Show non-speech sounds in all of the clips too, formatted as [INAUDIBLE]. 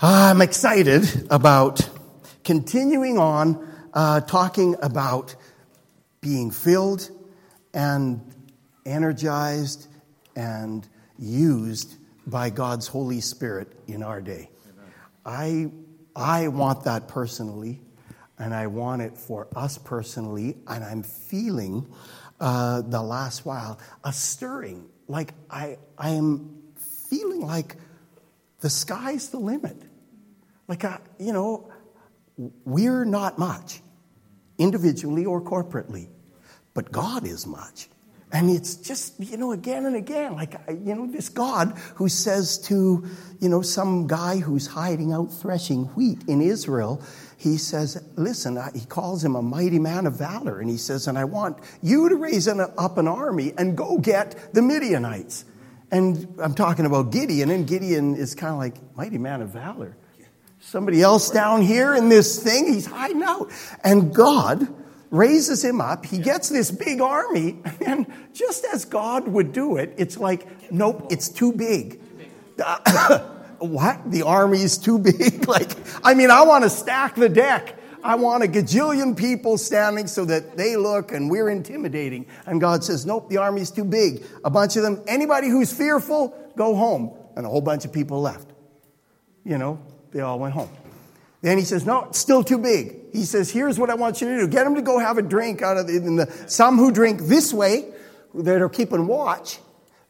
I'm excited about continuing on uh, talking about being filled and energized and used by God's Holy Spirit in our day. I, I want that personally, and I want it for us personally, and I'm feeling uh, the last while a stirring. Like I, I am feeling like the sky's the limit. Like, I, you know, we're not much, individually or corporately, but God is much. And it's just, you know, again and again, like, you know, this God who says to, you know, some guy who's hiding out threshing wheat in Israel, he says, listen, he calls him a mighty man of valor. And he says, and I want you to raise an, up an army and go get the Midianites. And I'm talking about Gideon, and Gideon is kind of like, mighty man of valor somebody else down here in this thing. He's hiding out. And God raises him up. He gets this big army. [LAUGHS] And just as God would do it, it's like, nope, it's too big. [COUGHS] what? The army is too big? [LAUGHS] like, I mean, I want to stack the deck. I want a gajillion people standing so that they look and we're intimidating. And God says, nope, the army's too big. A bunch of them, anybody who's fearful, go home. And a whole bunch of people left. You know, they all went home. Then he says, No, it's still too big. He says, Here's what I want you to do get them to go have a drink out of the, the some who drink this way, that are keeping watch,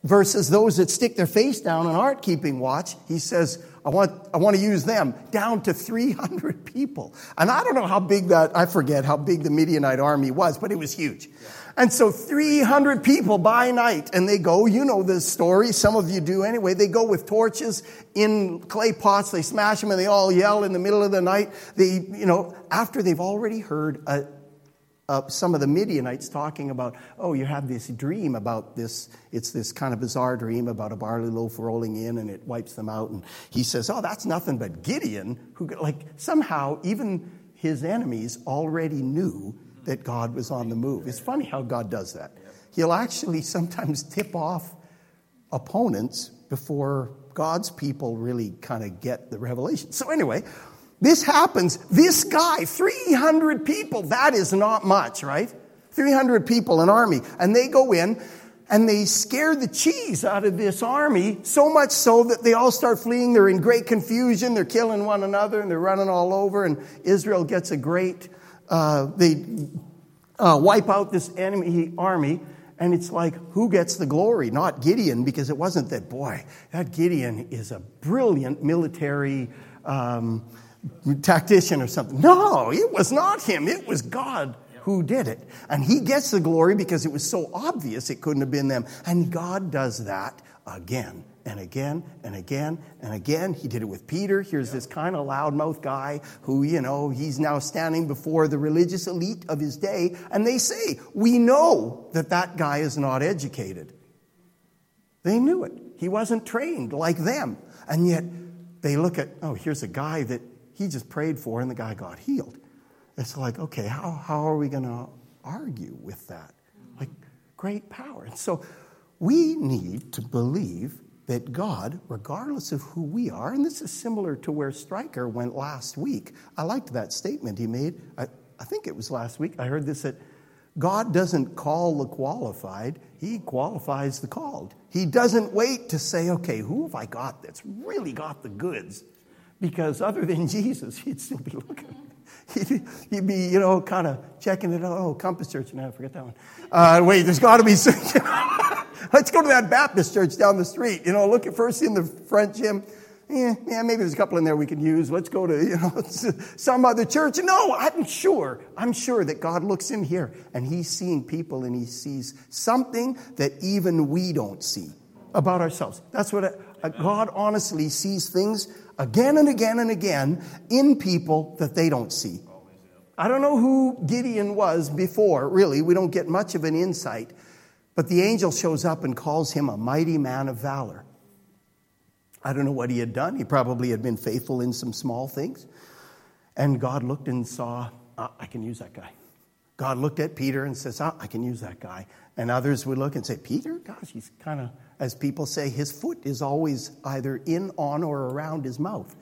versus those that stick their face down and aren't keeping watch. He says, I want, I want to use them down to 300 [LAUGHS] people. And I don't know how big that, I forget how big the Midianite army was, but it was huge. And so 300 people by night, and they go, you know the story, some of you do anyway. They go with torches in clay pots, they smash them, and they all yell in the middle of the night. They, you know, after they've already heard a, uh, some of the Midianites talking about, oh, you have this dream about this. It's this kind of bizarre dream about a barley loaf rolling in and it wipes them out. And he says, oh, that's nothing but Gideon, who, like, somehow even his enemies already knew that God was on the move. It's funny how God does that. He'll actually sometimes tip off opponents before God's people really kind of get the revelation. So, anyway, this happens. This guy, 300 people, that is not much, right? 300 people, an army. And they go in and they scare the cheese out of this army, so much so that they all start fleeing. They're in great confusion. They're killing one another and they're running all over. And Israel gets a great uh, they uh, wipe out this enemy army, and it's like, who gets the glory? Not Gideon, because it wasn't that, boy, that Gideon is a brilliant military um, tactician or something. No, it was not him, it was God who did it. And he gets the glory because it was so obvious it couldn't have been them. And God does that again and again and again and again. He did it with Peter. Here's this kind of loudmouth guy who, you know, he's now standing before the religious elite of his day, and they say, We know that that guy is not educated. They knew it. He wasn't trained like them. And yet they look at, oh, here's a guy that he just prayed for, and the guy got healed. It's like, okay, how, how are we going to argue with that? Like, great power. And so we need to believe that God, regardless of who we are, and this is similar to where Stryker went last week. I liked that statement he made. I, I think it was last week. I heard this that God doesn't call the qualified, He qualifies the called. He doesn't wait to say, okay, who have I got that's really got the goods? Because other than [LAUGHS] Jesus, He'd still be looking. He'd, he'd be, you know, kind of checking it out. Oh, Compass Church. No, forget that one. Uh, wait, there's got to be some. [LAUGHS] Let's go to that Baptist church down the street. You know, look at first in the front gym. Yeah, yeah, maybe there's a couple in there we can use. Let's go to, you know, [LAUGHS] some other church. No, I'm sure, I'm sure that God looks in here and he's seeing people and he sees something that even we don't see about ourselves. That's what a God honestly sees things again and again and again in people that they don't see. I don't know who Gideon was before, really. We don't get much of an insight. But the angel shows up and calls him a mighty man of valor. I don't know what he had done. He probably had been faithful in some small things. And God looked and saw, oh, I can use that guy. God looked at Peter and says, oh, I can use that guy. And others would look and say, Peter? Gosh, he's kind of, as people say, his foot is always either in, on, or around his mouth.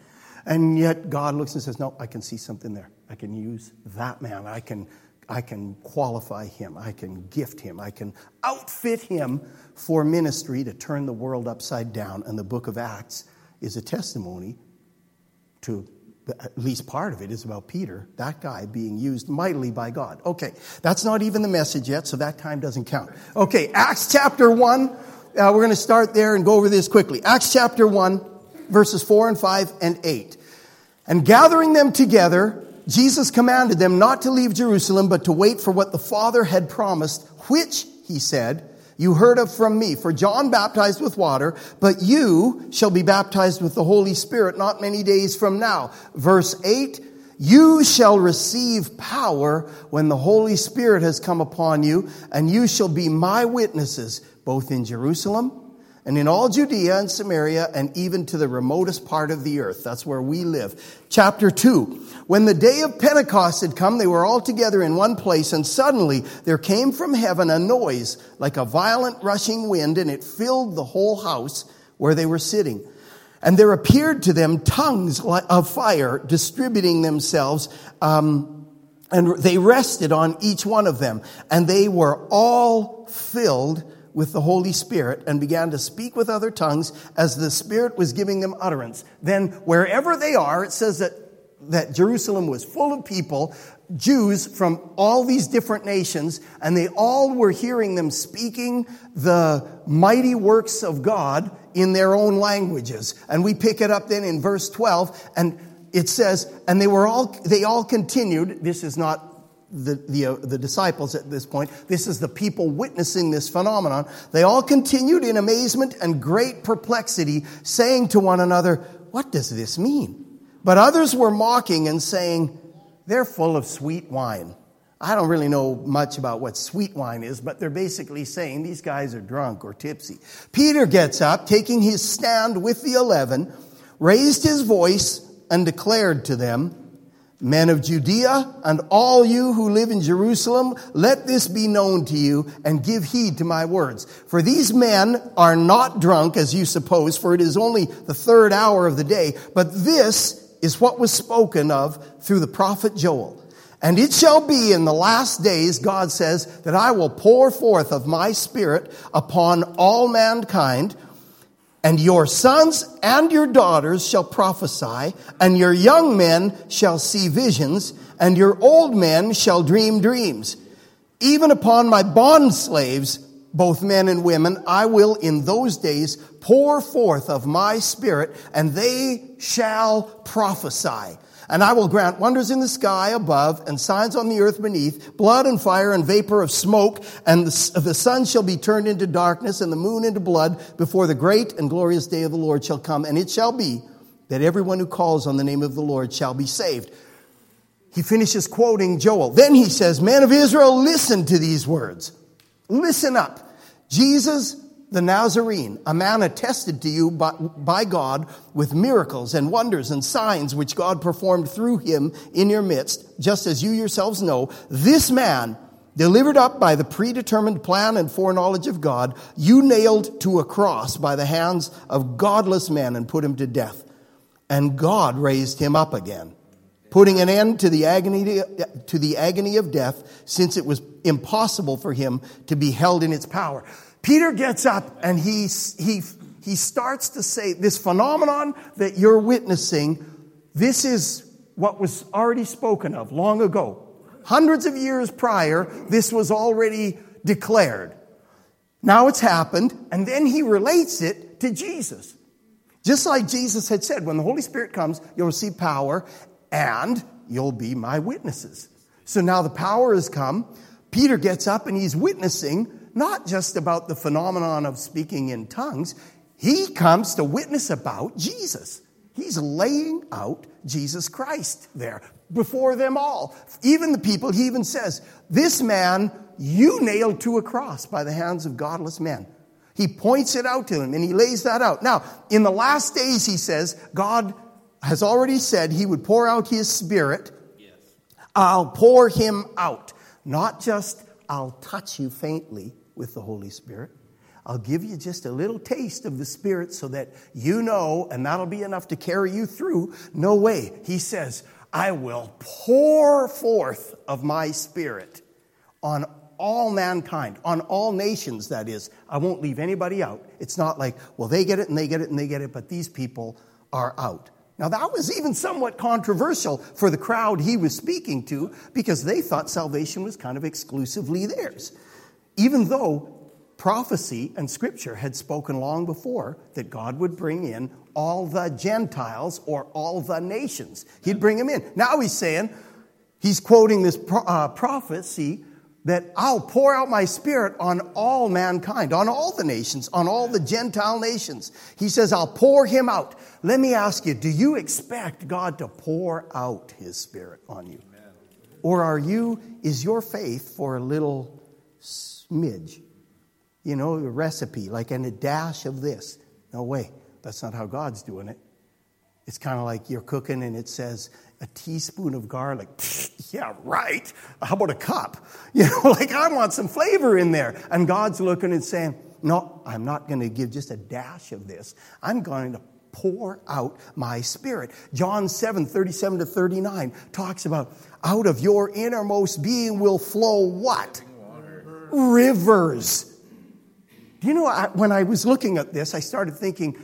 And yet God looks and says, No, I can see something there. I can use that man. I can, I can qualify him. I can gift him. I can outfit him for ministry to turn the world upside down. And the book of Acts is a testimony to at least part of it is about Peter, that guy being used mightily by God. Okay, that's not even the message yet, so that time doesn't count. Okay, Acts chapter 1. Uh, we're going to start there and go over this quickly. Acts chapter 1, verses 4 and 5 and 8. And gathering them together, Jesus commanded them not to leave Jerusalem, but to wait for what the Father had promised, which, he said, you heard of from me. For John baptized with water, but you shall be baptized with the Holy Spirit not many days from now. Verse 8, you shall receive power when the Holy Spirit has come upon you, and you shall be my witnesses, both in Jerusalem and in all Judea and Samaria and even to the remotest part of the earth. That's where we live. Chapter 2. When the day of Pentecost had come, they were all together in one place, and suddenly there came from heaven a noise like a violent rushing wind, and it filled the whole house where they were sitting. And there appeared to them tongues of fire distributing themselves, um, and they rested on each one of them. And they were all filled with the Holy Spirit and began to speak with other tongues as the Spirit was giving them utterance. Then, wherever they are, it says that, that Jerusalem was full of people, Jews from all these different nations, and they all were hearing them speaking the mighty works of God in their own languages. And we pick it up then in verse 12, and it says, and they were all, they all continued, this is not the, the, uh, the disciples at this point. This is the people witnessing this phenomenon. They all continued in amazement and great perplexity, saying to one another, What does this mean? But others were mocking and saying, They're full of sweet wine. I don't really know much about what sweet wine is, but they're basically saying these guys are drunk or tipsy. Peter gets up, taking his stand with the eleven, raised his voice, and declared to them, Men of Judea and all you who live in Jerusalem, let this be known to you and give heed to my words. For these men are not drunk as you suppose, for it is only the third hour of the day, but this is what was spoken of through the prophet Joel. And it shall be in the last days, God says, that I will pour forth of my spirit upon all mankind. And your sons and your daughters shall prophesy, and your young men shall see visions, and your old men shall dream dreams. Even upon my bond slaves, both men and women, I will in those days pour forth of my spirit, and they shall prophesy. And I will grant wonders in the sky above and signs on the earth beneath, blood and fire and vapor of smoke, and the, the, sun shall be turned into darkness and the moon into blood before the great and glorious day of the Lord shall come. And it shall be that everyone who calls on the name of the Lord shall be saved. He finishes quoting Joel. Then he says, Men of Israel, listen to these words. Listen up. Jesus the Nazarene, a man attested to you by, by, God with miracles and wonders and signs which God performed through him in your midst, just as you yourselves know, this man, delivered up by the predetermined plan and foreknowledge of God, you nailed to a cross by the hands of godless men and put him to death. And God raised him up again, putting an end to the agony, to the agony of death, since it was impossible for him to be held in its power. Peter gets up and he, he, he starts to say, This phenomenon that you're witnessing, this is what was already spoken of long ago. Hundreds of years prior, this was already declared. Now it's happened, and then he relates it to Jesus. Just like Jesus had said, when the Holy Spirit comes, you'll receive power and you'll be my witnesses. So now the power has come. Peter gets up and he's witnessing not just about the phenomenon of speaking in tongues, he comes to witness about Jesus. He's laying out Jesus Christ there before them all. Even the people, he even says, This man you nailed to a cross by the hands of godless men. He points it out to them and he lays that out. Now, in the last days, he says, God has already said he would pour out his spirit. Yes. I'll pour him out. Not just I'll touch you faintly, with the Holy Spirit. I'll give you just a little taste of the Spirit so that you know, and that'll be enough to carry you through. No way. He says, I will pour forth of my Spirit on all mankind, on all nations, that is. I won't leave anybody out. It's not like, well, they get it and they get it and they get it, but these people are out. Now, that was even somewhat controversial for the crowd he was speaking to because they thought salvation was kind of exclusively theirs. Even though prophecy and scripture had spoken long before that God would bring in all the Gentiles or all the nations. He'd bring them in. Now he's saying, he's quoting this pro- uh, prophecy that I'll pour out my spirit on all mankind, on all the nations, on all the Gentile nations. He says, I'll pour him out. Let me ask you, do you expect God to pour out his spirit on you? Amen. Or are you, is your faith for a little smidge? You know, a recipe, like in a dash of this. No way. That's not how God's doing it. It's kind of like you're cooking and it says, a teaspoon of garlic. [LAUGHS] yeah, right. How about a cup? [LAUGHS] You know, like I want some flavor in there. And God's looking and saying, No, I'm not going to give just a dash of this. I'm going to pour out my spirit. John 7, 37 to 39 talks about out of your innermost being will flow what? Rivers. Do you know, I, when I was looking at this, I started thinking,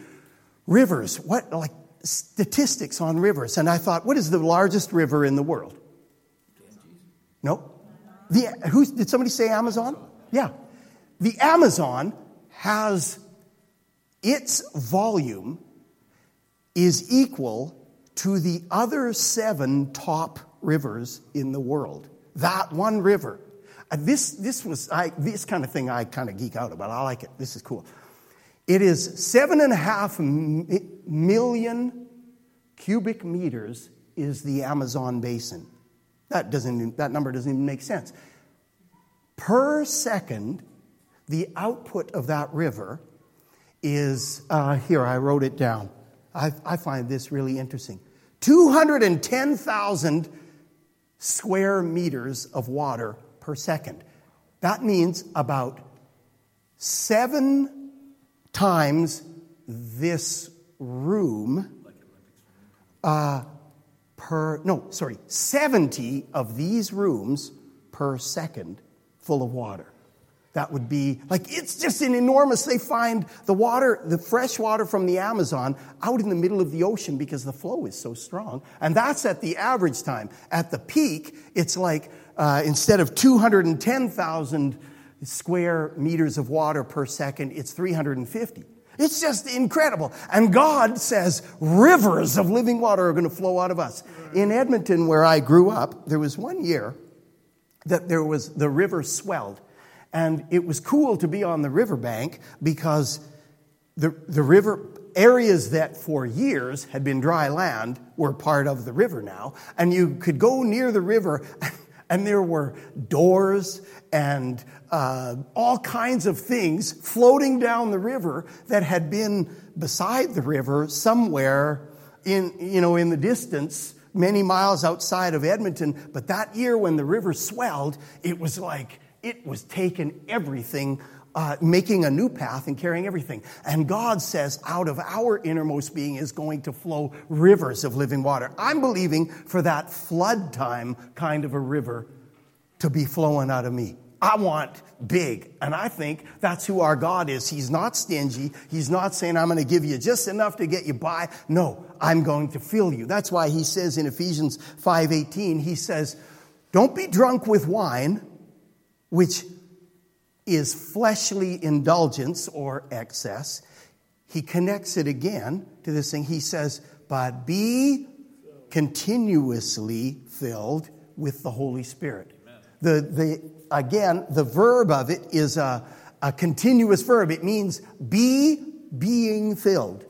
rivers, what, like statistics on rivers, and I thought, what is the largest river in the world? No. The, who, did somebody say Amazon? Yeah. The Amazon has its volume is equal to the other seven top rivers in the world. That one river. Uh, this, this was I, this kind of thing I kind of geek out about. I like it. This is cool. It is seven and a half million cubic meters is the Amazon basin. That, doesn't, that number doesn't even make sense. Per second, the output of that river is uh, here, I wrote it down. I, I find this really interesting 210,000 square meters of water per second. That means about seven times this room uh, per, no, sorry, 70 of these rooms per second full of water. That would be like, it's just an enormous. They find the water, the fresh water from the Amazon out in the middle of the ocean because the flow is so strong. And that's at the average time. At the peak, it's like uh, instead of 210,000 square meters of water per second, it's 350. It's just incredible. And God says rivers of living water are going to flow out of us. In Edmonton, where I grew up, there was one year that there was the river swelled. And it was cool to be on the riverbank because the, the river areas that for years had been dry land were part of the river now. And you could go near the river and there were doors and uh, all kinds of things floating down the river that had been beside the river somewhere in, you know, in the distance, many miles outside of Edmonton. But that year when the river swelled, it was like it was taking everything uh, making a new path and carrying everything. And God says, out of our innermost being is going to flow rivers of living water. I'm believing for that flood time kind of a river to be flowing out of me. I want big. And I think that's who our God is. He's not stingy. He's not saying, I'm going to give you just enough to get you by. No, I'm going to fill you. That's why he says in Ephesians 5.18, he says, don't be drunk with wine, which is fleshly indulgence or excess. He connects it again to this thing. He says, but be continuously filled with the Holy Spirit. The, the, again, the verb of it is a, a continuous verb. It means be being filled.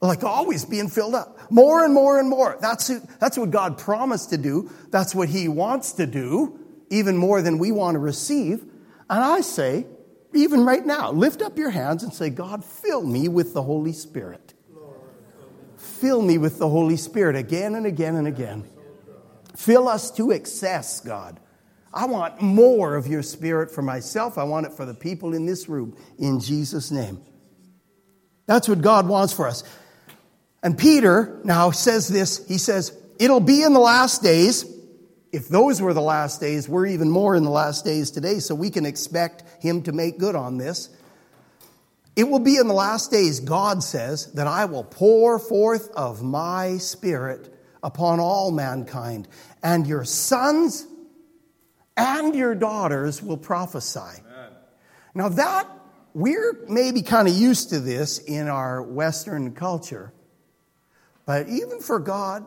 Like always being filled up. More and more and more. That's, that's what God promised to do. That's what He wants to do, even more than we want to receive. And I say, even right now, lift up your hands and say, God, fill me with the Holy Spirit. Fill me with the Holy Spirit again and again and again. Fill us to excess, God. I want more of your spirit for myself. I want it for the people in this room in Jesus' name. That's what God wants for us. And Peter now says this. He says, It'll be in the last days. If those were the last days, we're even more in the last days today, so we can expect him to make good on this. It will be in the last days, God says, that I will pour forth of my spirit upon all mankind, and your sons and your daughters will prophesy. Amen. Now, that, we're maybe kind of used to this in our Western culture, but even for God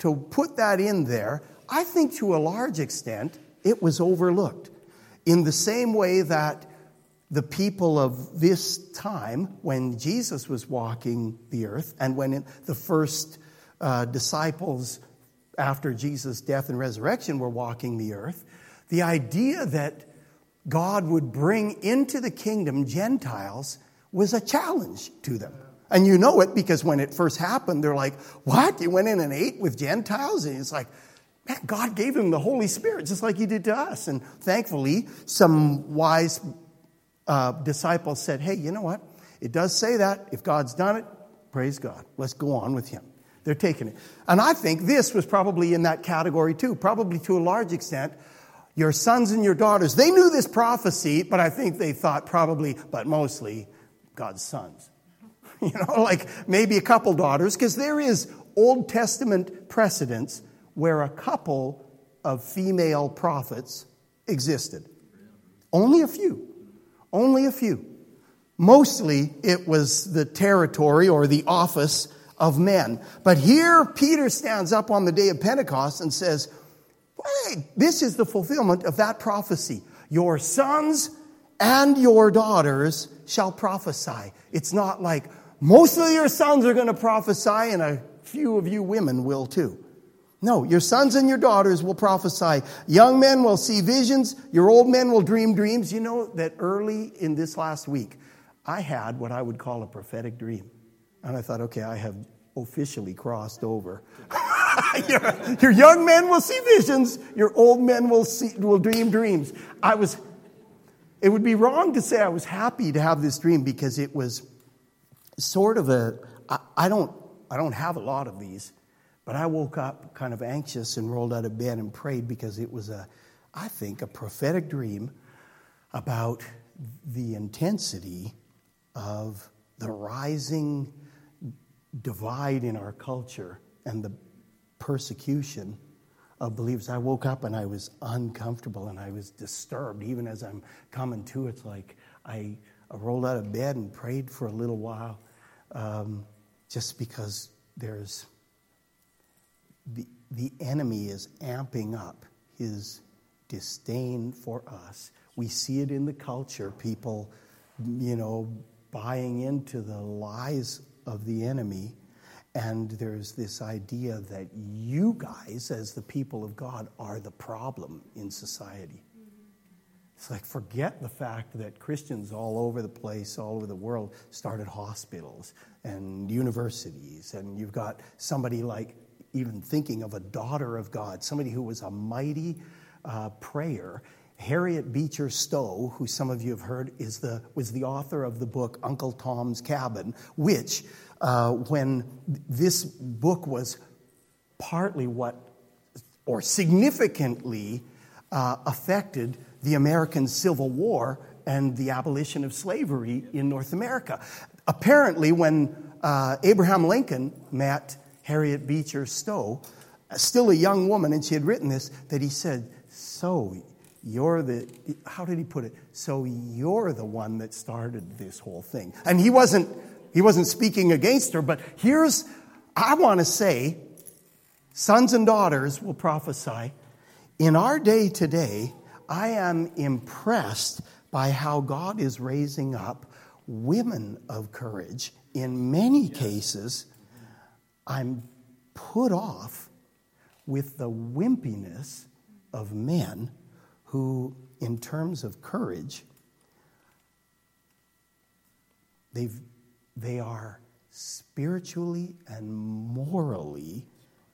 to put that in there, I think to a large extent it was overlooked. In the same way that the people of this time, when Jesus was walking the earth, and when the first uh, disciples after Jesus' death and resurrection were walking the earth, the idea that God would bring into the kingdom Gentiles was a challenge to them. And you know it because when it first happened, they're like, What? You went in and ate with Gentiles? And it's like, Man, God gave him the Holy Spirit just like He did to us. And thankfully, some wise uh, disciples said, Hey, you know what? It does say that. If God's done it, praise God. Let's go on with Him. They're taking it. And I think this was probably in that category too, probably to a large extent. Your sons and your daughters, they knew this prophecy, but I think they thought probably, but mostly, God's sons. [LAUGHS] You know, like maybe a couple daughters, because there is Old Testament precedents where a couple of female prophets existed. Only a few. Only a few. Mostly it was the territory or the office of men. But here Peter stands up on the day of Pentecost and says, Hey, this is the fulfillment of that prophecy. Your sons and your daughters shall prophesy. It's not like most of your sons are going to prophesy and a few of you women will too. No, your sons and your daughters will prophesy. Young men will see visions. Your old men will dream dreams. You know that early in this last week, I had what I would call a prophetic dream. And I thought, okay, I have officially crossed over. [LAUGHS] your, your, young men will see visions. Your old men will, see, will dream dreams. I was, it would be wrong to say I was happy to have this dream because it was sort of a, I, I don't, I don't have a lot of these. But I woke up kind of anxious and rolled out of bed and prayed because it was a, I think, a prophetic dream about the intensity of the rising divide in our culture and the persecution of believers. I woke up and I was uncomfortable and I was disturbed. Even as I'm coming to, it's like I, rolled out of bed and prayed for a little while um, just because there's the, the enemy is amping up his disdain for us. We see it in the culture, people, you know, buying into the lies of the enemy. And there's this idea that you guys, as the people of God, are the problem in society. It's like, forget the fact that Christians all over the place, all over the world, started hospitals and universities. And you've got somebody like even thinking of a daughter of God, somebody who was a mighty uh, prayer. Harriet Beecher Stowe, who some of you have heard, is the, was the author of the book Uncle Tom's Cabin, which, uh, when this book was partly what, or significantly uh, affected the American Civil War and the abolition of slavery in North America. Apparently, when uh, Abraham Lincoln met Harriet Beecher Stowe, still a young woman, and she had written this, that he said, So you're the, how did he put it? So you're the one that started this whole thing. And he wasn't, he wasn't speaking against her, but here's, I want to say, sons and daughters will prophesy. In our day today, I am impressed by how God is raising up women of courage in many cases I'm put off with the wimpiness of men who, in terms of courage, they've, they are spiritually and morally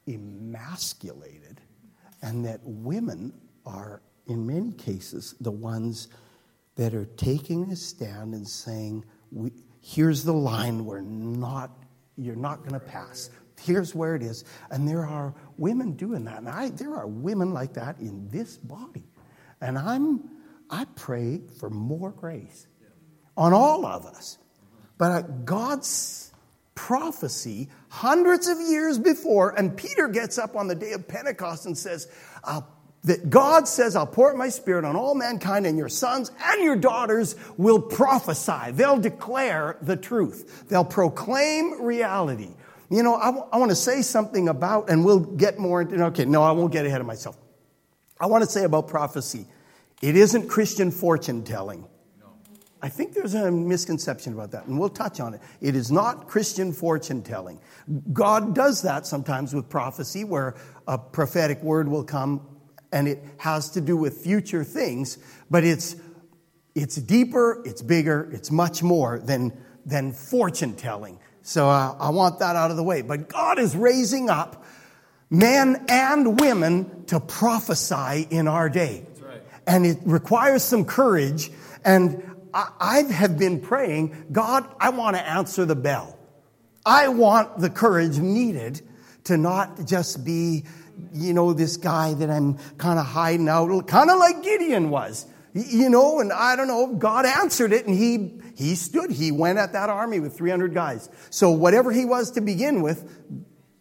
emasculated, and that women are in many cases, the ones that are taking a stand and saying, here's the line we're not, you're not going to pass. Here's where it is. And there are women doing that. And I, there are women like that in this body. And I'm, I pray for more grace on all of us. But uh, God's prophecy hundreds of years before, and Peter gets up on the day of Pentecost and says, uh, that God says, I'll pour out my spirit on all mankind, and your sons and your daughters will prophesy. They'll declare the truth. They'll proclaim reality. You know, I, w- I want to say something about, and we'll get more into, okay, no, I won't get ahead of myself. I want to say about prophecy. It isn't Christian fortune telling. I think there's a misconception about that, and we'll touch on it. It is not Christian fortune telling. God does that sometimes with prophecy, where a prophetic word will come and it has to do with future things, but it's, it's deeper, it's bigger, it's much more than, than fortune telling. So uh, I want that out of the way. But God is raising up men and women to prophesy in our day. Right. And it requires some courage. And I, I have been praying, God, I want to answer the bell. I want the courage needed to not just be, you know, this guy that I'm kind of hiding out, kind of like Gideon was. You know, and I don't know, God answered it and he, he stood. He went at that army with 300 guys. So whatever he was to begin with,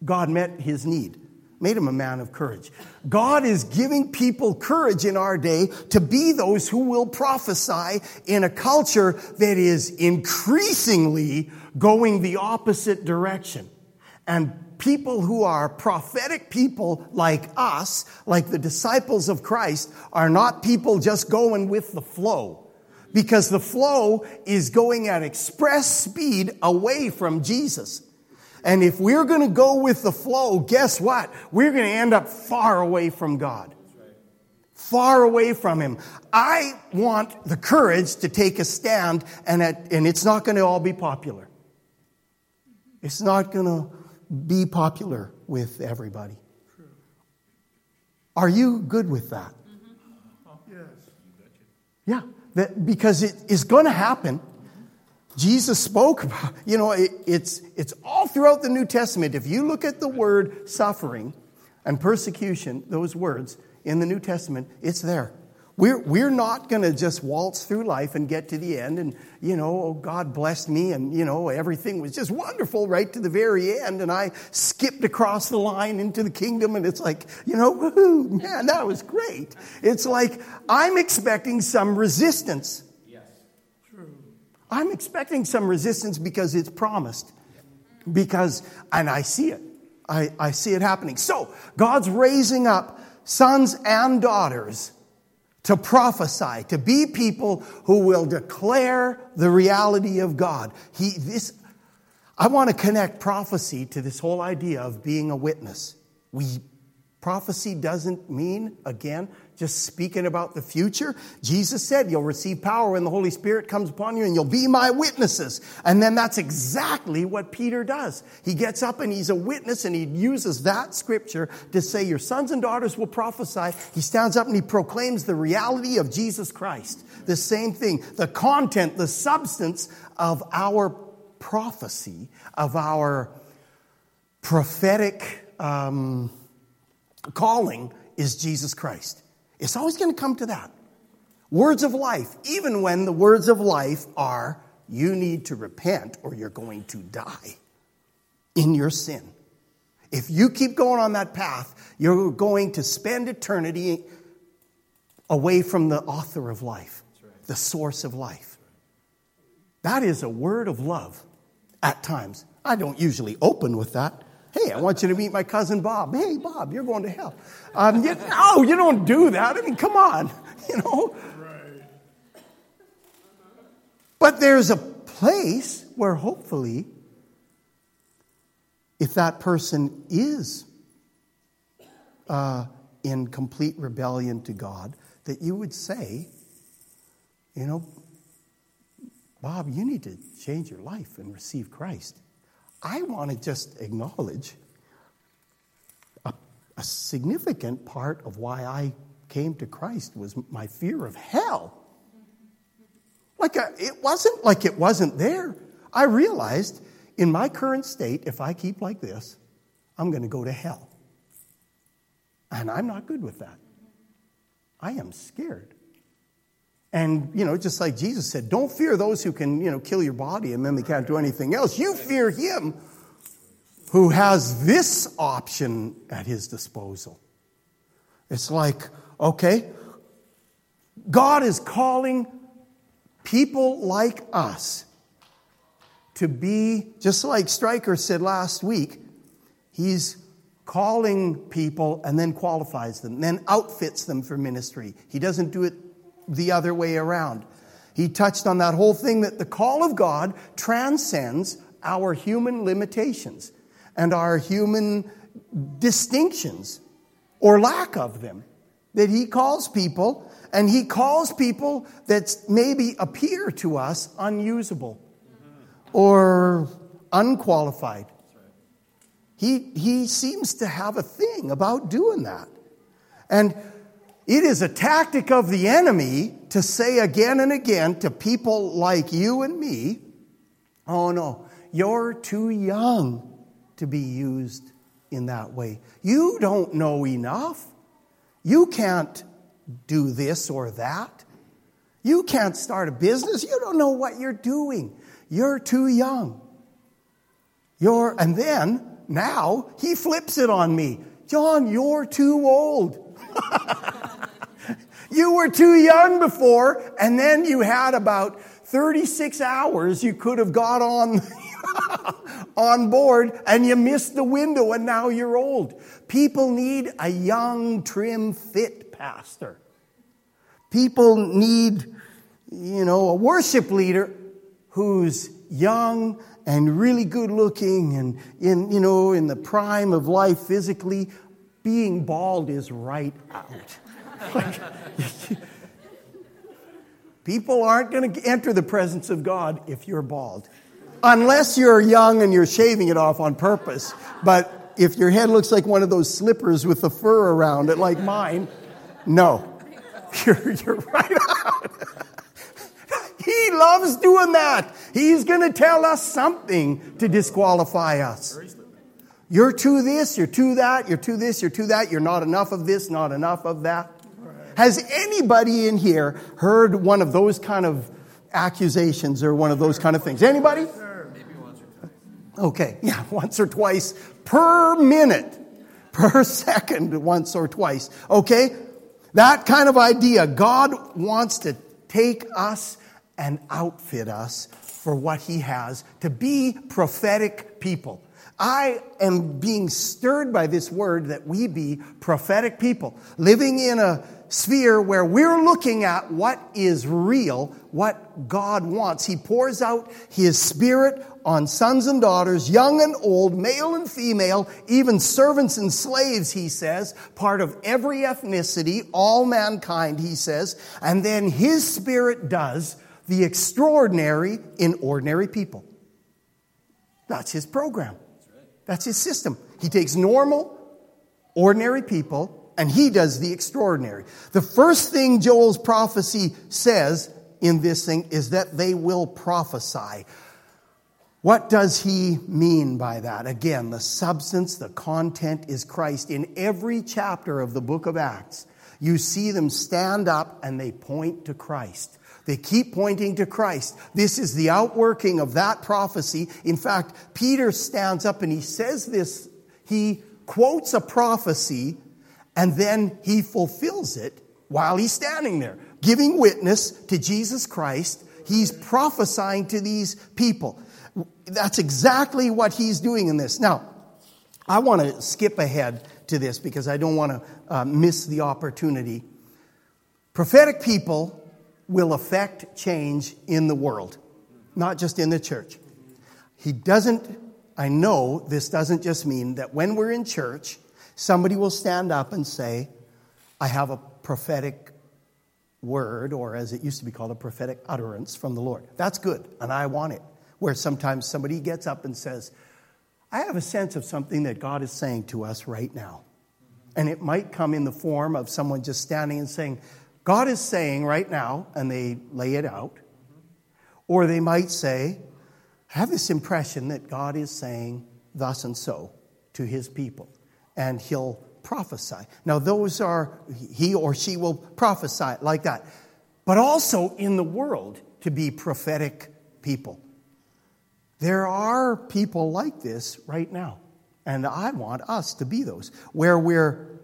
God met his need made him a man of courage. God is giving people courage in our day to be those who will prophesy in a culture that is increasingly going the opposite direction. And people who are prophetic people like us, like the disciples of Christ, are not people just going with the flow. Because the flow is going at express speed away from Jesus. And if we're going to go with the flow, guess what? We're going to end up far away from God. Far away from Him. I want the courage to take a stand, and, at, and it's not going to all be popular. It's not going to be popular with everybody. Are you good with that? Yes. Yeah, that, because it is going to happen. Jesus spoke [LAUGHS] about, you know, it, it's, it's all throughout the New Testament. If you look at the word suffering and persecution, those words in the New Testament, it's there. We're, we're not going to just waltz through life and get to the end and, you know, oh, God blessed me and, you know, everything was just wonderful right to the very end and I skipped across the line into the kingdom and it's like, you know, woohoo, man, that was great. It's like I'm expecting some resistance Yes, true. I'm expecting some resistance because it's promised. Because, and I see it. I, I see it happening. So, God's raising up sons and daughters to prophesy, to be people who will declare the reality of God. He, this, I want to connect prophecy to this whole idea of being a witness. We, prophecy doesn't mean, again, just speaking about the future. Jesus said, You'll receive power when the Holy Spirit comes upon you and you'll be my witnesses. And then that's exactly what Peter does. He gets up and he's a witness and he uses that scripture to say, Your sons and daughters will prophesy. He stands up and he proclaims the reality of Jesus Christ. The same thing, the content, the substance of our prophecy, of our prophetic um, calling is Jesus Christ. It's always going to come to that. Words of life, even when the words of life are, you need to repent or you're going to die in your sin. If you keep going on that path, you're going to spend eternity away from the author of life, the source of life. That is a word of love at times. I don't usually open with that. Hey, I want you to meet my cousin Bob. Hey, Bob, you're going to hell. Um, you, no, you don't do that. I mean, come on, [LAUGHS] you know. But there's a place where hopefully, if that person is uh, in complete rebellion to God, that you would say, you know, Bob, you need to change your life and receive Christ. I want to just acknowledge a, a significant part of why I came to Christ was my fear of hell. Like, a, uh, it wasn't like it wasn't there. I realized in my current state, if I keep like this, I'm going to go to hell. And I'm not good with that. I am scared. And, you know, just like Jesus said, don't fear those who can, you know, kill your body and then they can't do anything else. You fear him who has this option at his disposal. It's like, okay, God is calling people like us to be, just like Stryker said last week, he's calling people and then qualifies them, then outfits them for ministry. He doesn't do it the other way around. He touched on that whole thing that the call of God transcends our human limitations and our human distinctions or lack of them. That He calls people, and He calls people that maybe appear to us unusable or unqualified. He, he seems to have a thing about doing that. And it is a tactic of the enemy to say again and again to people like you and me, oh no, you're too young to be used in that way. You don't know enough. You can't do this or that. You can't start a business. You don't know what you're doing. You're too young. You're, and then now he flips it on me. John, you're too old. [LAUGHS] you were too young before, and then you had about 36 hours you could have got on, [LAUGHS] on board, and you missed the window, and now you're old. People need a young, trim, fit pastor. People need, you know, a worship leader who's young and really good looking and in, you know, in the prime of life physically, being bald is right out. [LAUGHS] People aren't going to enter the presence of God if you're bald. Unless you're young and you're shaving it off on purpose. But if your head looks like one of those slippers with the fur around it, like mine, no. [LAUGHS] You're, you're right out. [LAUGHS] He loves doing that. He's going to tell us something to disqualify us. You're to this, you're to that, you're to this, you're to that, you're not enough of this, not enough of that. Has anybody in here heard one of those kind of accusations or one of those kind of things? Anybody? Okay, yeah, [LAUGHS] once or twice per minute, per second, once or twice. Okay? That kind of idea. God wants to take us and outfit us for what He has to be prophetic people. I am being stirred by this word that we be prophetic people, living in a sphere where we're looking at what is real, what God wants. He pours out His Spirit on sons and daughters, young and old, male and female, even servants and slaves, he says, part of every ethnicity, all mankind, he says. And then His Spirit does the extraordinary in ordinary people. That's his program. That's his system. He takes normal, ordinary people, and he does the extraordinary. The first thing Joel's prophecy says in this thing is that they will prophesy. What does he mean by that? Again, the substance, the content is Christ. In every chapter of the book of Acts, you see them stand up and they point to Christ. They keep pointing to Christ. This is the outworking of that prophecy. In fact, Peter stands up and he says this. He quotes a prophecy and then he fulfills it while he's standing there, giving witness to Jesus Christ. He's prophesying to these people. That's exactly what he's doing in this. Now, I want to skip ahead to this because I don't want to uh, miss the opportunity. Prophetic people will affect change in the world, not just in the church. He doesn't, I know this doesn't just mean that when we're in church, somebody will stand up and say, I have a prophetic word, or as it used to be called, a prophetic utterance from the Lord. That's good, and I want it. Where sometimes somebody gets up and says, I have a sense of something that God is saying to us right now. And it might come in the form of someone just standing and saying, God is saying right now, and they lay it out. Or they might say, I have this impression that God is saying thus and so to his people, and he'll prophesy. Now, those are, he or she will prophesy like that. But also in the world to be prophetic people. There are people like this right now. And I want us to be those, where we're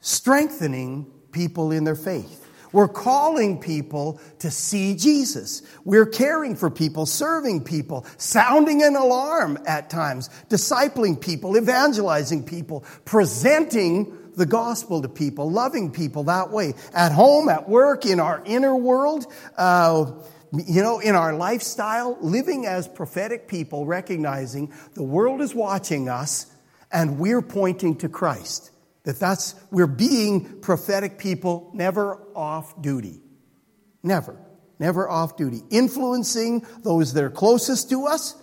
strengthening people in their faith. We're calling people to see Jesus. We're caring for people, serving people, sounding an alarm at times, discipling people, evangelizing people, presenting the gospel to people, loving people that way. At home, at work, in our inner world, uh, you know, in our lifestyle, living as prophetic people, recognizing the world is watching us and we're pointing to Christ. That that's, we're being prophetic people, never off duty. Never. Never off duty. Influencing those that are closest to us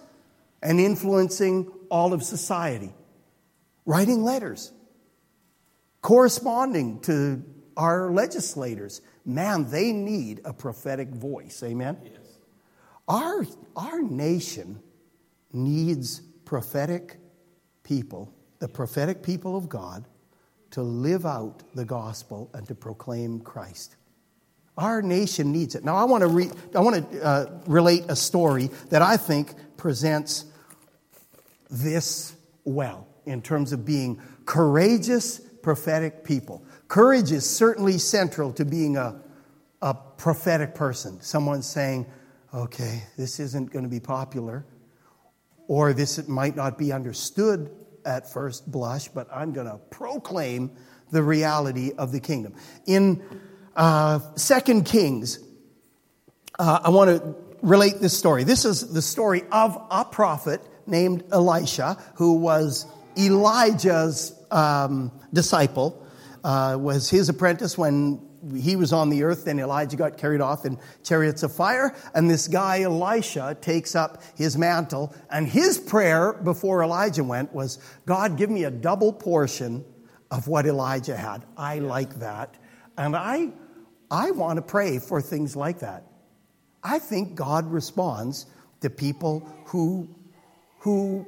and influencing all of society. Writing letters. Corresponding to our legislators man, they need a prophetic voice. Amen? Yes. Our, our nation needs prophetic people, the prophetic people of God, to live out the gospel and to proclaim Christ. Our nation needs it. Now, I want to, re- I want to uh, relate a story that I think presents this well in terms of being courageous prophetic people. Courage is certainly central to being a, a prophetic person. Someone saying, okay, this isn't going to be popular, or this might not be understood at first blush, but I'm going to proclaim the reality of the kingdom. In uh, Second Kings, uh, I want to relate this story. This is the story of a prophet named Elisha, who was Elijah's um, disciple uh, was his apprentice when he was on the earth. Then Elijah got carried off in chariots of fire. And this guy, Elisha, takes up his mantle. And his prayer before Elijah went was, God, give me a double portion of what Elijah had. I like that. And I, I want to pray for things like that. I think God responds to people who, who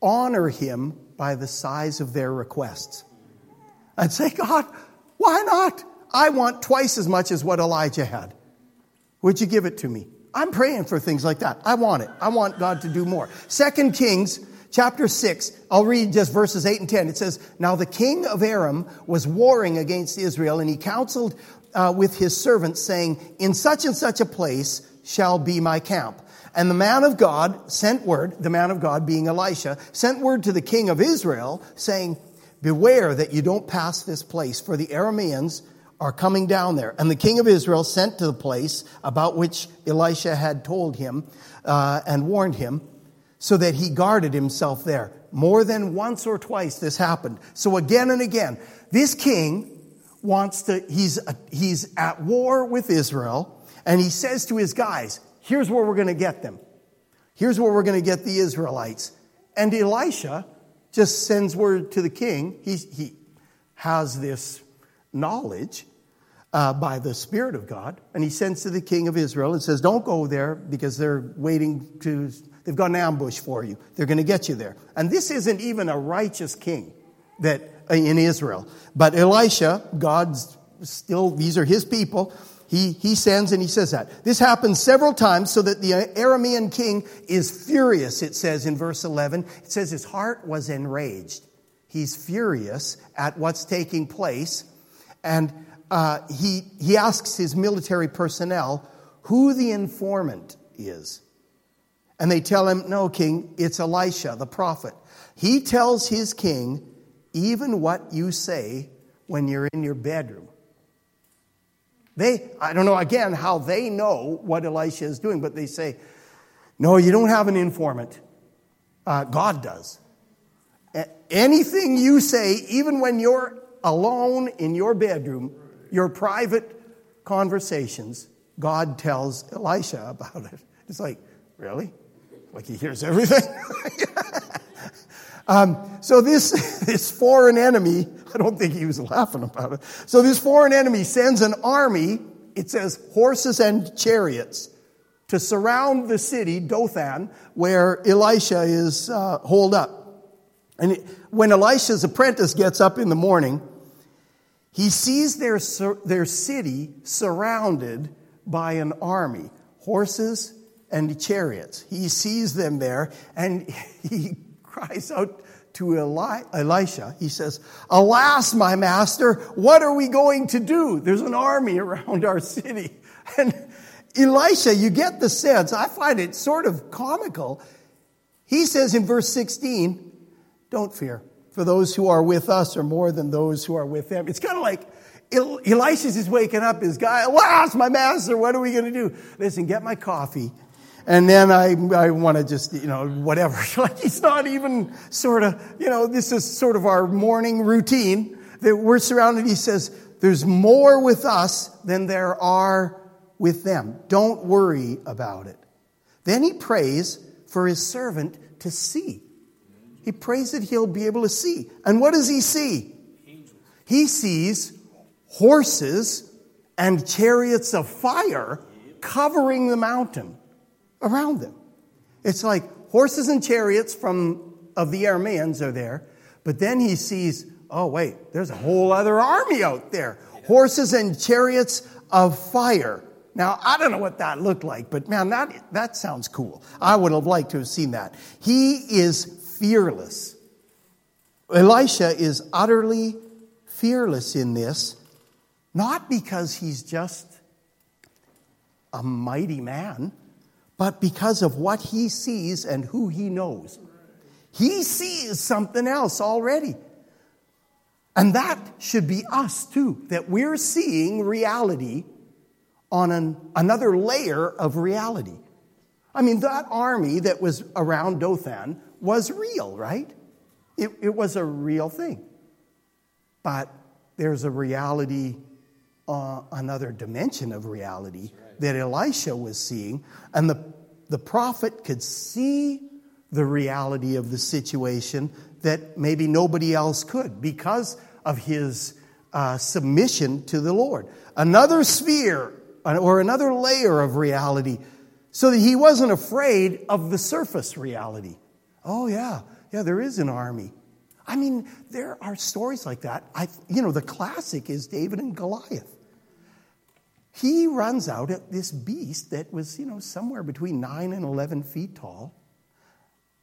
honor him by the size of their requests and say, God, why not? I want twice as much as what Elijah had. Would you give it to me? I'm praying for things like that. I want it. I want God to do more. Second Kings chapter 6, I'll read just verses 8 and 10. It says, Now the king of Aram was warring against Israel, and he counseled uh, with his servants, saying, In such and such a place shall be my camp. And the man of God sent word, the man of God being Elisha, sent word to the king of Israel, saying, Beware that you don't pass this place, for the Arameans are coming down there. And the king of Israel sent to the place about which Elisha had told him uh, and warned him, so that he guarded himself there. More than once or twice this happened. So again and again, this king wants to, he's, uh, he's at war with Israel, and he says to his guys, here's where we're going to get them. Here's where we're going to get the Israelites. And Elisha just sends word to the king. He, he has this knowledge uh, by the Spirit of God, and he sends to the king of Israel and says, Don't go there because they're waiting to, they've got an ambush for you. They're going to get you there. And this isn't even a righteous king that uh, in Israel. But Elisha, God's still, these are his people. He, he sends and he says that. This happens several times so that the Aramean king is furious, it says in verse 11. It says his heart was enraged. He's furious at what's taking place. And uh, he, he asks his military personnel who the informant is. And they tell him, No, king, it's Elisha, the prophet. He tells his king even what you say when you're in your bedroom. They, I don't know again how they know what Elisha is doing, but they say, no, you don't have an informant. Uh, God does. Anything you say, even when you're alone in your bedroom, your private conversations, God tells Elisha about it. It's like, really? Like he hears everything? [LAUGHS] um, so this, [LAUGHS] this foreign enemy I don't think he was laughing about it. So this foreign enemy sends an army, it says horses and chariots, to surround the city, Dothan, where Elisha is uh, holed up. And when Elisha's apprentice gets up in the morning, he sees their, their city surrounded by an army, horses and chariots. He sees them there and [LAUGHS] he cries out to Eli- Elisha. He says, Alas, my master, what are we going to do? There's an army around our city. [LAUGHS] And Elisha, you get the sense, I find it sort of comical. He says in verse 16, Don't fear, for those who are with us are more than those who are with them. It's kind of like Elisha's is waking up his guy, Alas, my master, what are we going to do? Listen, get my coffee and then I, I want to just, you know, whatever. [LAUGHS] like he's not even sort of, you know, this is sort of our morning routine that we're surrounded. He says, there's more with us than there are with them. Don't worry about it. Then he prays for his servant to see. He prays that he'll be able to see. And what does he see? He sees horses and chariots of fire covering the mountain around them. It's like horses and chariots from of the Arameans are there, but then he sees, oh wait, there's a whole other army out there. Horses and chariots of fire. Now, I don't know what that looked like, but man, that, that sounds cool. I would have liked to have seen that. He is fearless. Elisha is utterly fearless in this, not because he's just a mighty man, but because of what he sees and who he knows. He sees something else already. And that should be us too, that we're seeing reality on an, another layer of reality. I mean, that army that was around Dothan was real, right? It, it was a real thing. But there's a reality, uh, another dimension of reality that Elisha was seeing, and the, the prophet could see the reality of the situation that maybe nobody else could because of his uh, submission to the Lord. Another sphere or another layer of reality so that he wasn't afraid of the surface reality. Oh, yeah, yeah, there is an army. I mean, there are stories like that. I, you know, the classic is David and Goliath. He runs out at this beast that was, you know, somewhere between 9 and 11 feet tall,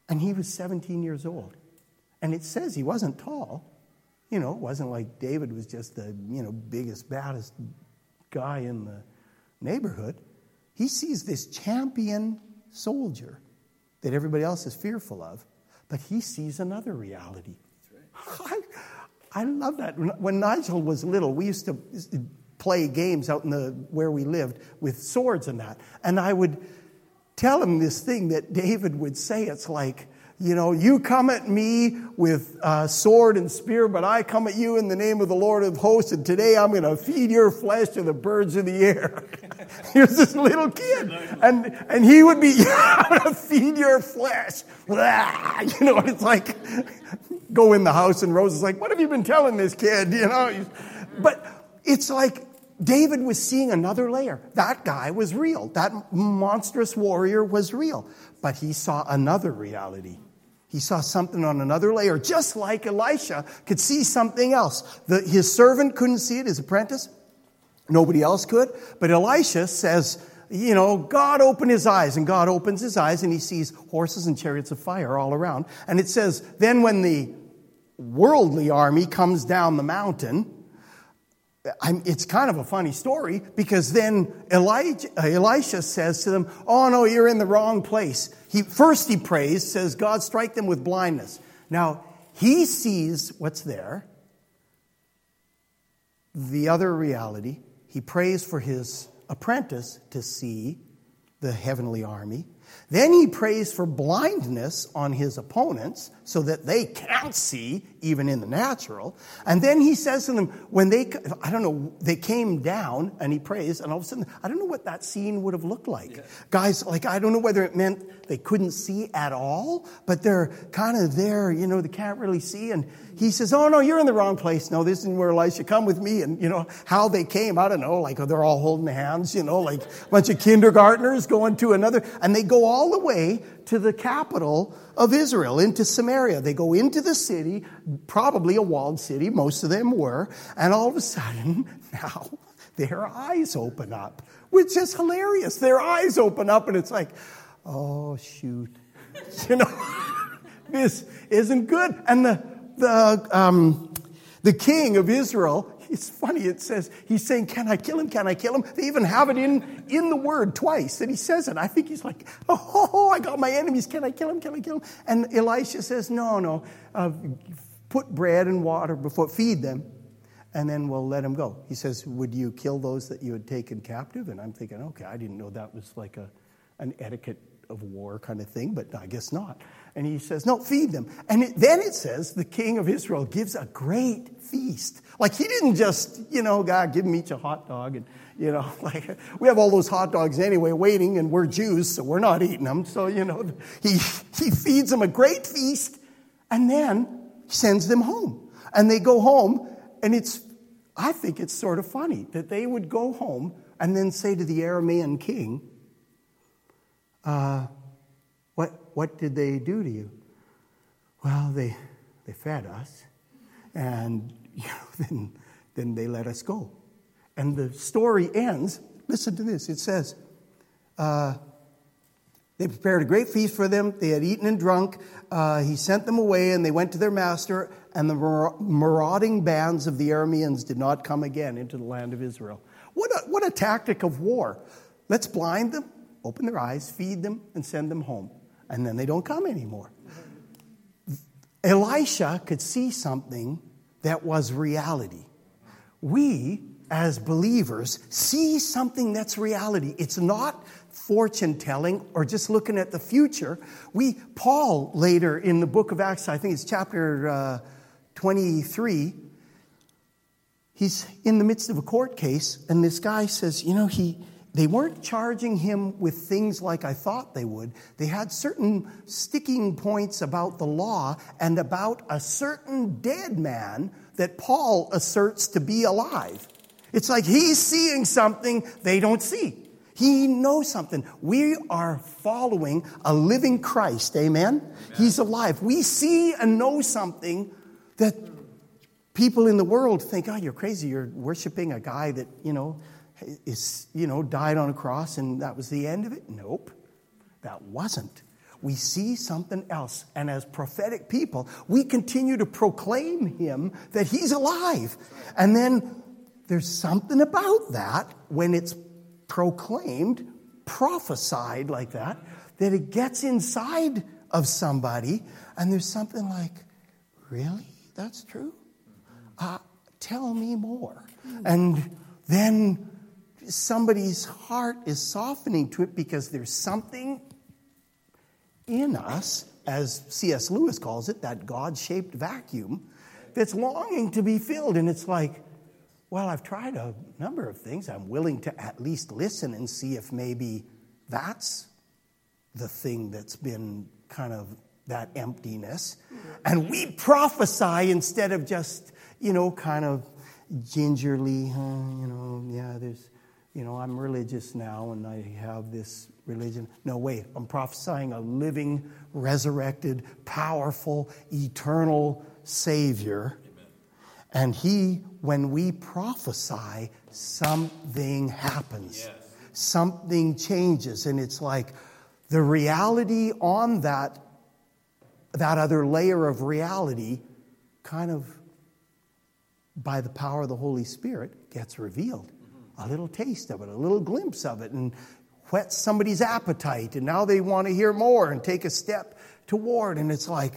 and he was 17 years old. And it says he wasn't tall. You know, it wasn't like David was just the, you know, biggest, baddest guy in the neighborhood. He sees this champion soldier that everybody else is fearful of, but he sees another reality. Right. [LAUGHS] I, I love that. When Nigel was little, we used to play games out in the where we lived with swords and that. And I would tell him this thing that David would say. It's like, you know, you come at me with uh, sword and spear, but I come at you in the name of the Lord of hosts, and today I'm going to feed your flesh to the birds of the air. [LAUGHS] Here's this little kid, and and he would be, [LAUGHS] I'm going to feed your flesh. You know, it's like, go in the house, and Rose is like, what have you been telling this kid? [LAUGHS] You know, but it's like David was seeing another layer. That guy was real. That monstrous warrior was real. But he saw another reality. He saw something on another layer, just like Elisha could see something else. The, his servant couldn't see it, his apprentice. Nobody else could. But Elisha says, you know, God opened his eyes, and God opens his eyes, and he sees horses and chariots of fire all around. And it says, then when the worldly army comes down the mountain, I'm, it's kind of a funny story because then Elijah, Elisha says to them, Oh no, you're in the wrong place. He, first he prays, says, God strike them with blindness. Now, he sees what's there, the other reality. He prays for his apprentice to see the heavenly army. Then he prays for blindness on his opponents so that they can't see even in the natural. And then he says to them, when they, I don't know, they came down and he prays, and all of a sudden, I don't know what that scene would have looked like. Yeah. Guys, like, I don't know whether it meant they couldn't see at all, but they're kind of there, you know, they can't really see. And he says, Oh, no, you're in the wrong place. No, this isn't where Elisha, come with me. And, you know, how they came, I don't know, like they're all holding hands, you know, like a bunch of kindergartners going to another. And they go all the way to the capital of Israel, into Samaria. They go into the city, probably a walled city, most of them were. And all of a sudden, [LAUGHS] now their eyes open up, which is hilarious. Their eyes open up, and it's like, oh, shoot. [LAUGHS] you know, [LAUGHS] this isn't good. And the the, um, the king of Israel, it's funny, it says, he's saying, Can I kill him? Can I kill him? They even have it in, in the word twice that he says it. I think he's like, Oh, I got my enemies. Can I kill him? Can I kill him? And Elisha says, No, no. Uh, put bread and water before, feed them, and then we'll let him go. He says, Would you kill those that you had taken captive? And I'm thinking, Okay, I didn't know that was like a, an etiquette of war kind of thing, but I guess not. And he says, No, feed them. And it, then it says the king of Israel gives a great feast. Like he didn't just, you know, God, give me each a hot dog. And, you know, [LAUGHS] like we have all those hot dogs anyway waiting, and we're Jews, so we're not eating them. So, you know, [LAUGHS] he, he feeds them a great feast and then sends them home. And they go home, and it's, I think it's sort of funny that they would go home and then say to the Aramean king, uh, what, did they do to you? Well, they, they fed us, and [LAUGHS] you know, then, then they let us go. And the story ends, listen to this it says, uh, they prepared a great feast for them. They had eaten and drunk. Uh, he sent them away, and they went to their master. And the marauding bands of the Arameans did not come again into the land of Israel. What a, what a tactic of war. Let's blind them, open their eyes, feed them, and send them home and then they don't come anymore. Elisha could see something that was reality. We, as believers, see something that's reality. It's not fortune telling or just looking at the future. We, Paul, later in the book of Acts, I think it's chapter uh, 23, he's in the midst of a court case, and this guy says, You know, he they weren't charging him with things like I thought they would. They had certain sticking points about the law and about a certain dead man that Paul asserts to be alive. It's like he's seeing something they don't see. He knows something. We are following a living Christ. Amen? Amen? He's alive. We see and know something that people in the world think, oh, you're crazy. You're worshiping a guy that, you know, is, you know, died on a cross and that was the end of it? Nope, that wasn't. We see something else. And as prophetic people, we continue to proclaim him that he's alive. And then there's something about that when it's proclaimed, prophesied like that, that it gets inside of somebody and there's something like, really? That's true? Uh, tell me more. And then somebody's heart is softening to it because there's something in us, as C.S. Lewis calls it, that God shaped vacuum, that's longing to be filled. And it's like, well, I've tried a number of things. I'm willing to at least listen and see if maybe that's the thing that's been kind of that emptiness. And we prophesy instead of just, you know, kind of gingerly, you know, yeah, there's you know, I'm religious now and I have this religion. No, wait, I'm prophesying a living, resurrected, powerful, eternal Savior. Amen. And He, when we prophesy, something happens. Yes. Something changes. And it's like the reality on that, that other layer of reality kind of by the power of the Holy Spirit gets revealed a little taste of it, a little glimpse of it, and whets somebody's appetite. And now they want to hear more and take a step toward. And it's like,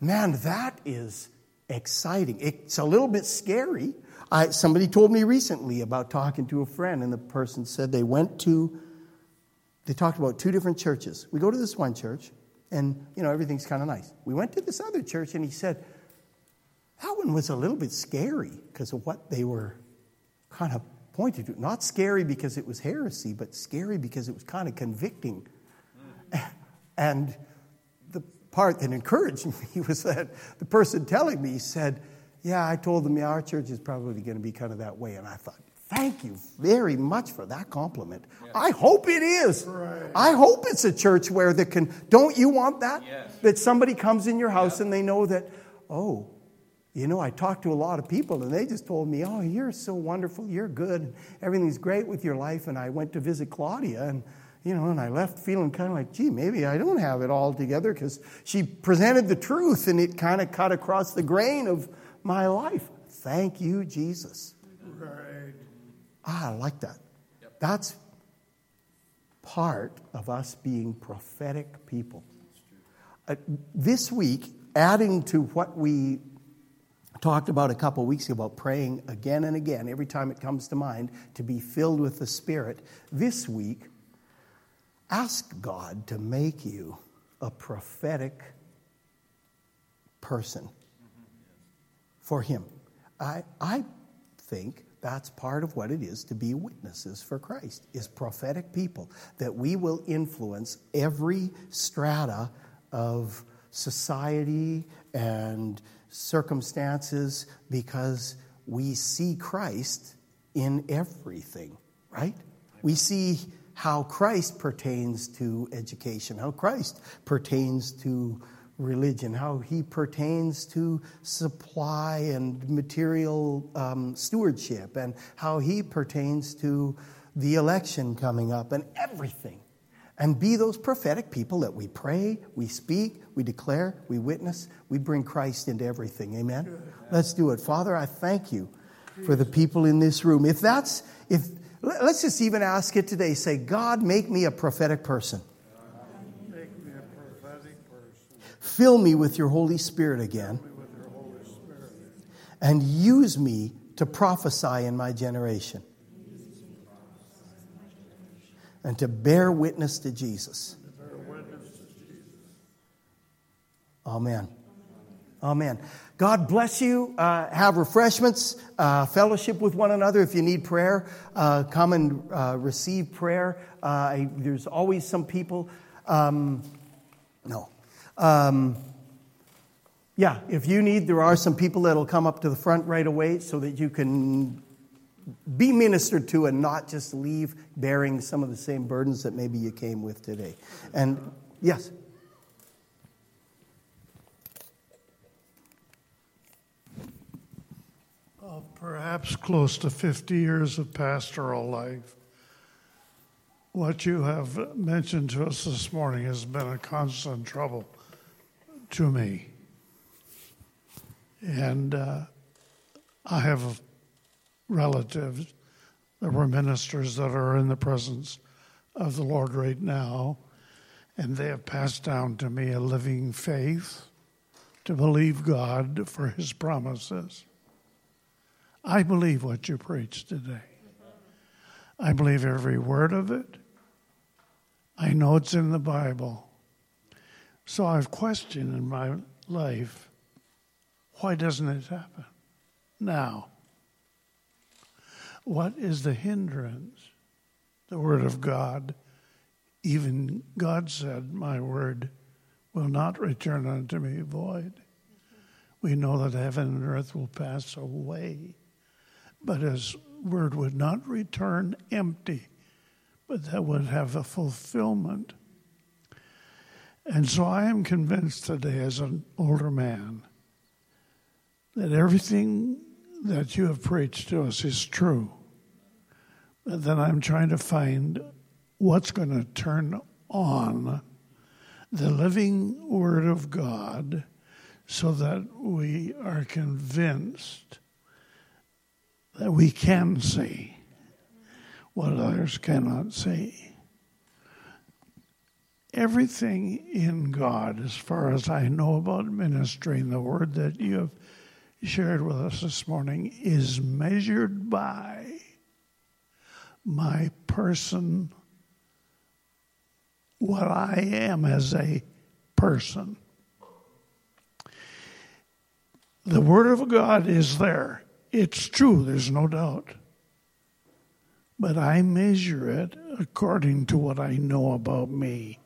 man, that is exciting. It's a little bit scary. I, somebody told me recently about talking to a friend, and the person said they went to, they talked about two different churches. We go to this one church, and, you know, everything's kind of nice. We went to this other church, and he said, that one was a little bit scary because of what they were kind of pointing to. Not scary because it was heresy, but scary because it was kind of convicting. [LAUGHS] And the part that encouraged [LAUGHS] me was that the person telling me said, Yeah, I told them, yeah, our church is probably going to be kind of that way. And I thought, Thank you very much for that compliment. Yes. I hope it is. Right. I hope it's a church where that can. Don't you want that? Yes. That somebody comes in your house and they know that, oh, you know, I talked to a lot of people and they just told me, oh, you're so wonderful, you're good, everything's great with your life. And I went to visit Claudia and, you know, and I left feeling kind of like, gee, maybe I don't have it all together because she presented the truth and it kind of cut across the grain of my life. Thank you, Jesus. Right. Ah, I like that. Yep. That's part of us being prophetic people. Uh, this week, adding to what we talked about a couple weeks ago about praying again and again, every time it comes to mind, to be filled with the Spirit, this week, ask God to make you a prophetic person for Him. I, I think that's part of what it is to be witnesses for Christ, is prophetic people, that we will influence every strata of society and circumstances because we see Christ in everything, right? We see how Christ pertains to education, how Christ pertains to religion, how he pertains to supply and material um, stewardship, and how he pertains to the election coming up and everything. And be those prophetic people that we pray, we speak, we declare, we witness, we bring Christ into everything. Amen? Let's do it. Father, I thank you for the people in this room. If that's, if, let's just even ask it today. Say, God, make me a prophetic person. Fill me with your Holy Spirit again. And use me to prophesy in my generation. And to bear witness to Jesus. Amen. Amen. God bless you. Uh, have refreshments, uh, fellowship with one another. If you need prayer, uh, come and uh, receive prayer. Uh, I, there's always some people. Um, no. Um, yeah, if you need, there are some people that'll come up to the front right away so that you can be ministered to and not just leave bearing some of the same burdens that maybe you came with today. And yes? Uh, perhaps close to 50 years of pastoral life. What you have mentioned to us this morning has been a constant trouble to me. And uh, I have relatives There were ministers that are in the presence of the Lord right now, and they have passed down to me a living faith to believe God for His promises. I believe what you preached today. I believe every word of it. I know it's in the Bible. So I've questioned in my life why doesn't it happen now? What is the hindrance? The Word of God. Even God said, My Word will not return unto me void. We know that heaven and earth will pass away, but His Word would not return empty, but that would have a fulfillment. And so I am convinced today, as an older man, that everything that you have preached to us is true. Then I'm trying to find what's going to turn on the living Word of God so that we are convinced that we can see what others cannot see everything in God, as far as I know about ministering, the word that you have shared with us this morning, is measured by my person, what I am as a person. the Word of God is there. It's true, there's no doubt. But I measure it according to what I know about me.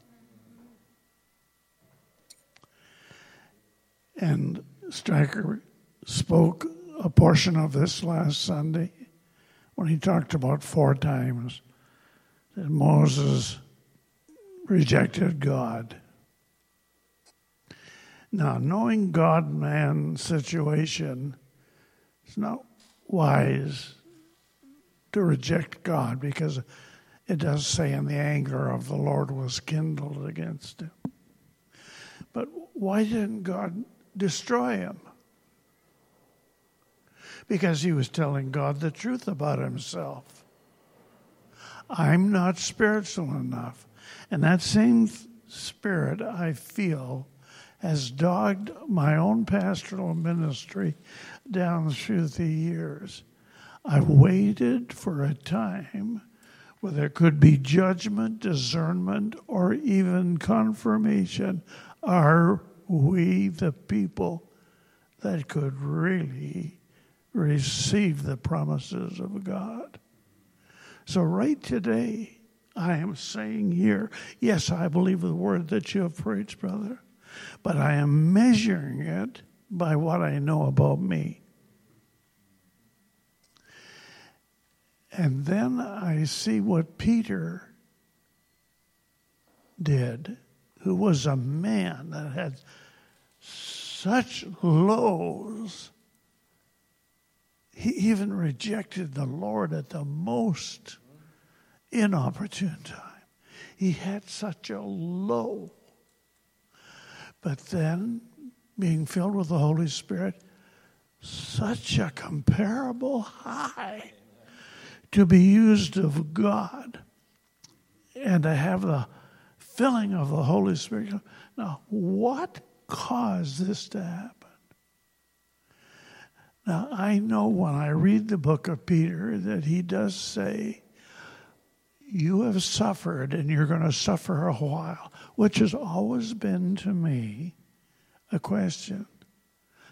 And Stryker spoke a portion of this last Sunday when he talked about four times that Moses rejected God. Now, knowing God man situation, it's not wise to reject God because it does say, and the anger of the Lord was kindled against him. But why didn't God destroy him? Because he was telling God the truth about himself. I'm not spiritual enough. And that same spirit I feel has dogged my own pastoral ministry down through the years. I waited for a time where there could be judgment, discernment, or even confirmation. Are we the people that could really receive the promises of God? So, right today, I am saying here, yes, I believe the word that you have preached, brother, but I am measuring it by what I know about me. And then I see what Peter did, who was a man that had such lows he even rejected the Lord at the most inopportune time. He had such a low. But then, being filled with the Holy Spirit, such a comparable high to be used of God and to have the filling of the Holy Spirit. Now, what caused this to happen? Now, I know when I read the book of Peter that he does say, You have suffered and you're going to suffer a while, which has always been to me a question.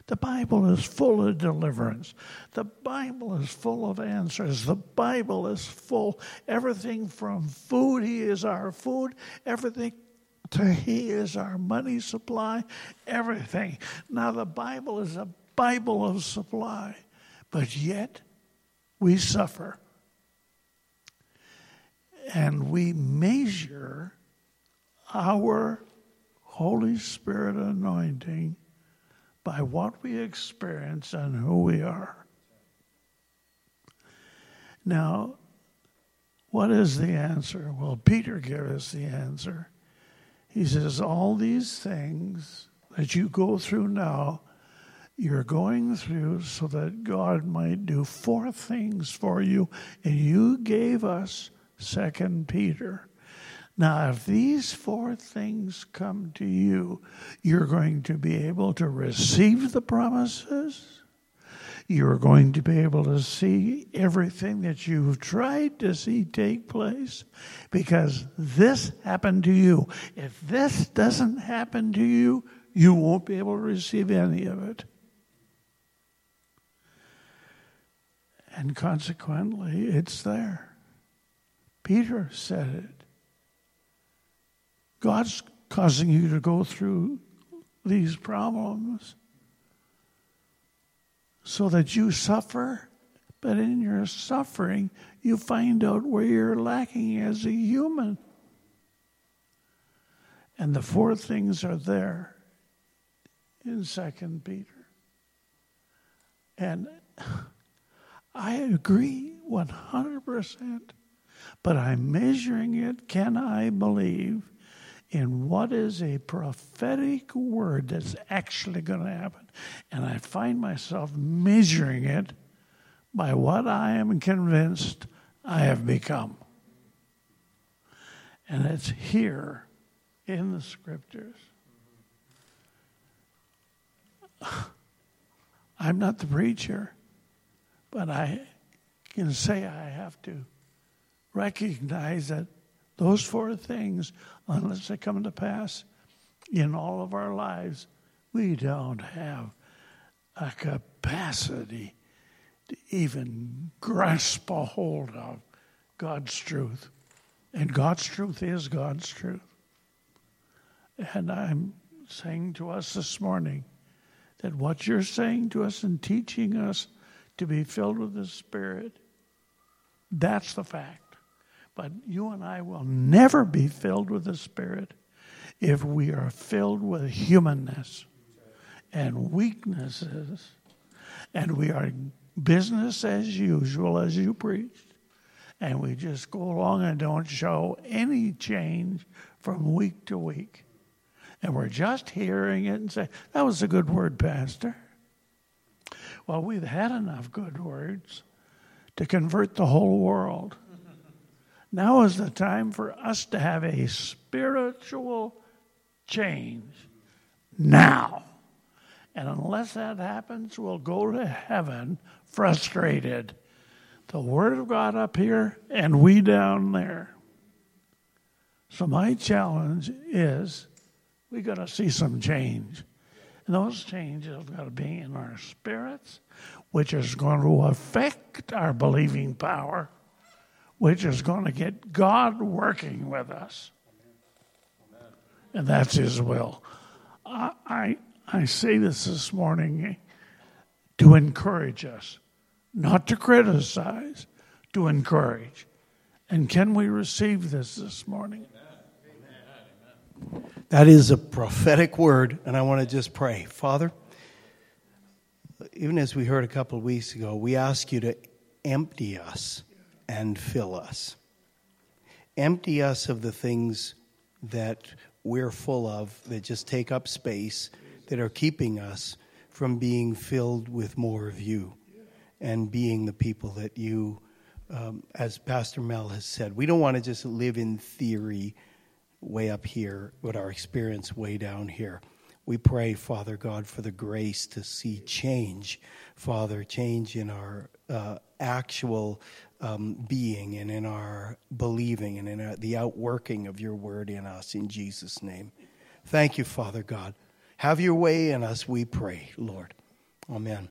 The Bible is full of deliverance. The Bible is full of answers. The Bible is full everything from food, He is our food, everything to He is our money supply, everything. Now, the Bible is a Bible of supply, but yet we suffer. And we measure our Holy Spirit anointing by what we experience and who we are. Now, what is the answer? Well, Peter gave us the answer. He says, All these things that you go through now you're going through so that God might do four things for you, and you gave us Second Peter. Now, if these four things come to you, you're going to be able to receive the promises. You're going to be able to see everything that you've tried to see take place because this happened to you. If this doesn't happen to you, you won't be able to receive any of it. And consequently, it's there. Peter said it. God's causing you to go through these problems so that you suffer, but in your suffering, you find out where you're lacking as a human. And the four things are there in Second Peter. And I agree 100%, but I'm measuring it. Can I believe in what is a prophetic word that's actually going to happen? And I find myself measuring it by what I am convinced I have become. And it's here in the scriptures. [SIGHS] I'm not the preacher. But I can say I have to recognize that those four things, unless they come to pass in all of our lives, we don't have a capacity to even grasp a hold of God's truth. And God's truth is God's truth. And I'm saying to us this morning that what you're saying to us and teaching us to be filled with the Spirit, that's the fact. But you and I will never be filled with the Spirit if we are filled with humanness and weaknesses. And we are business as usual as you preached. And we just go along and don't show any change from week to week. And we're just hearing it and say that was a good word pastor well we've had enough good words to convert the whole world [LAUGHS] now is the time for us to have a spiritual change now. And unless that happens, we'll go to heaven frustrated. The Word of God up here and we down there. So, my challenge is we got to see some change. And those changes have got to be in our spirits, which is going to affect our believing power which is going to get God working with us. And that's His will. I, I, I say this this morning to encourage us, not to criticize, to encourage. And can we receive this this morning? That is a prophetic word, and I want to just pray. Father, even as we heard a couple of weeks ago, we ask you to empty us and fill us. Empty us of the things that we're full of that just take up space, that are keeping us from being filled with more of you and being the people that you, um, as Pastor Mel has said, we don't want to just live in theory way up here, but our experience way down here. We pray, Father God, for the grace to see change, Father, change in our uh, actual um, being and in our believing and in our, the outworking of your word in us in Jesus' name. Thank you, Father God. Have your way in us, we pray, Lord. Amen.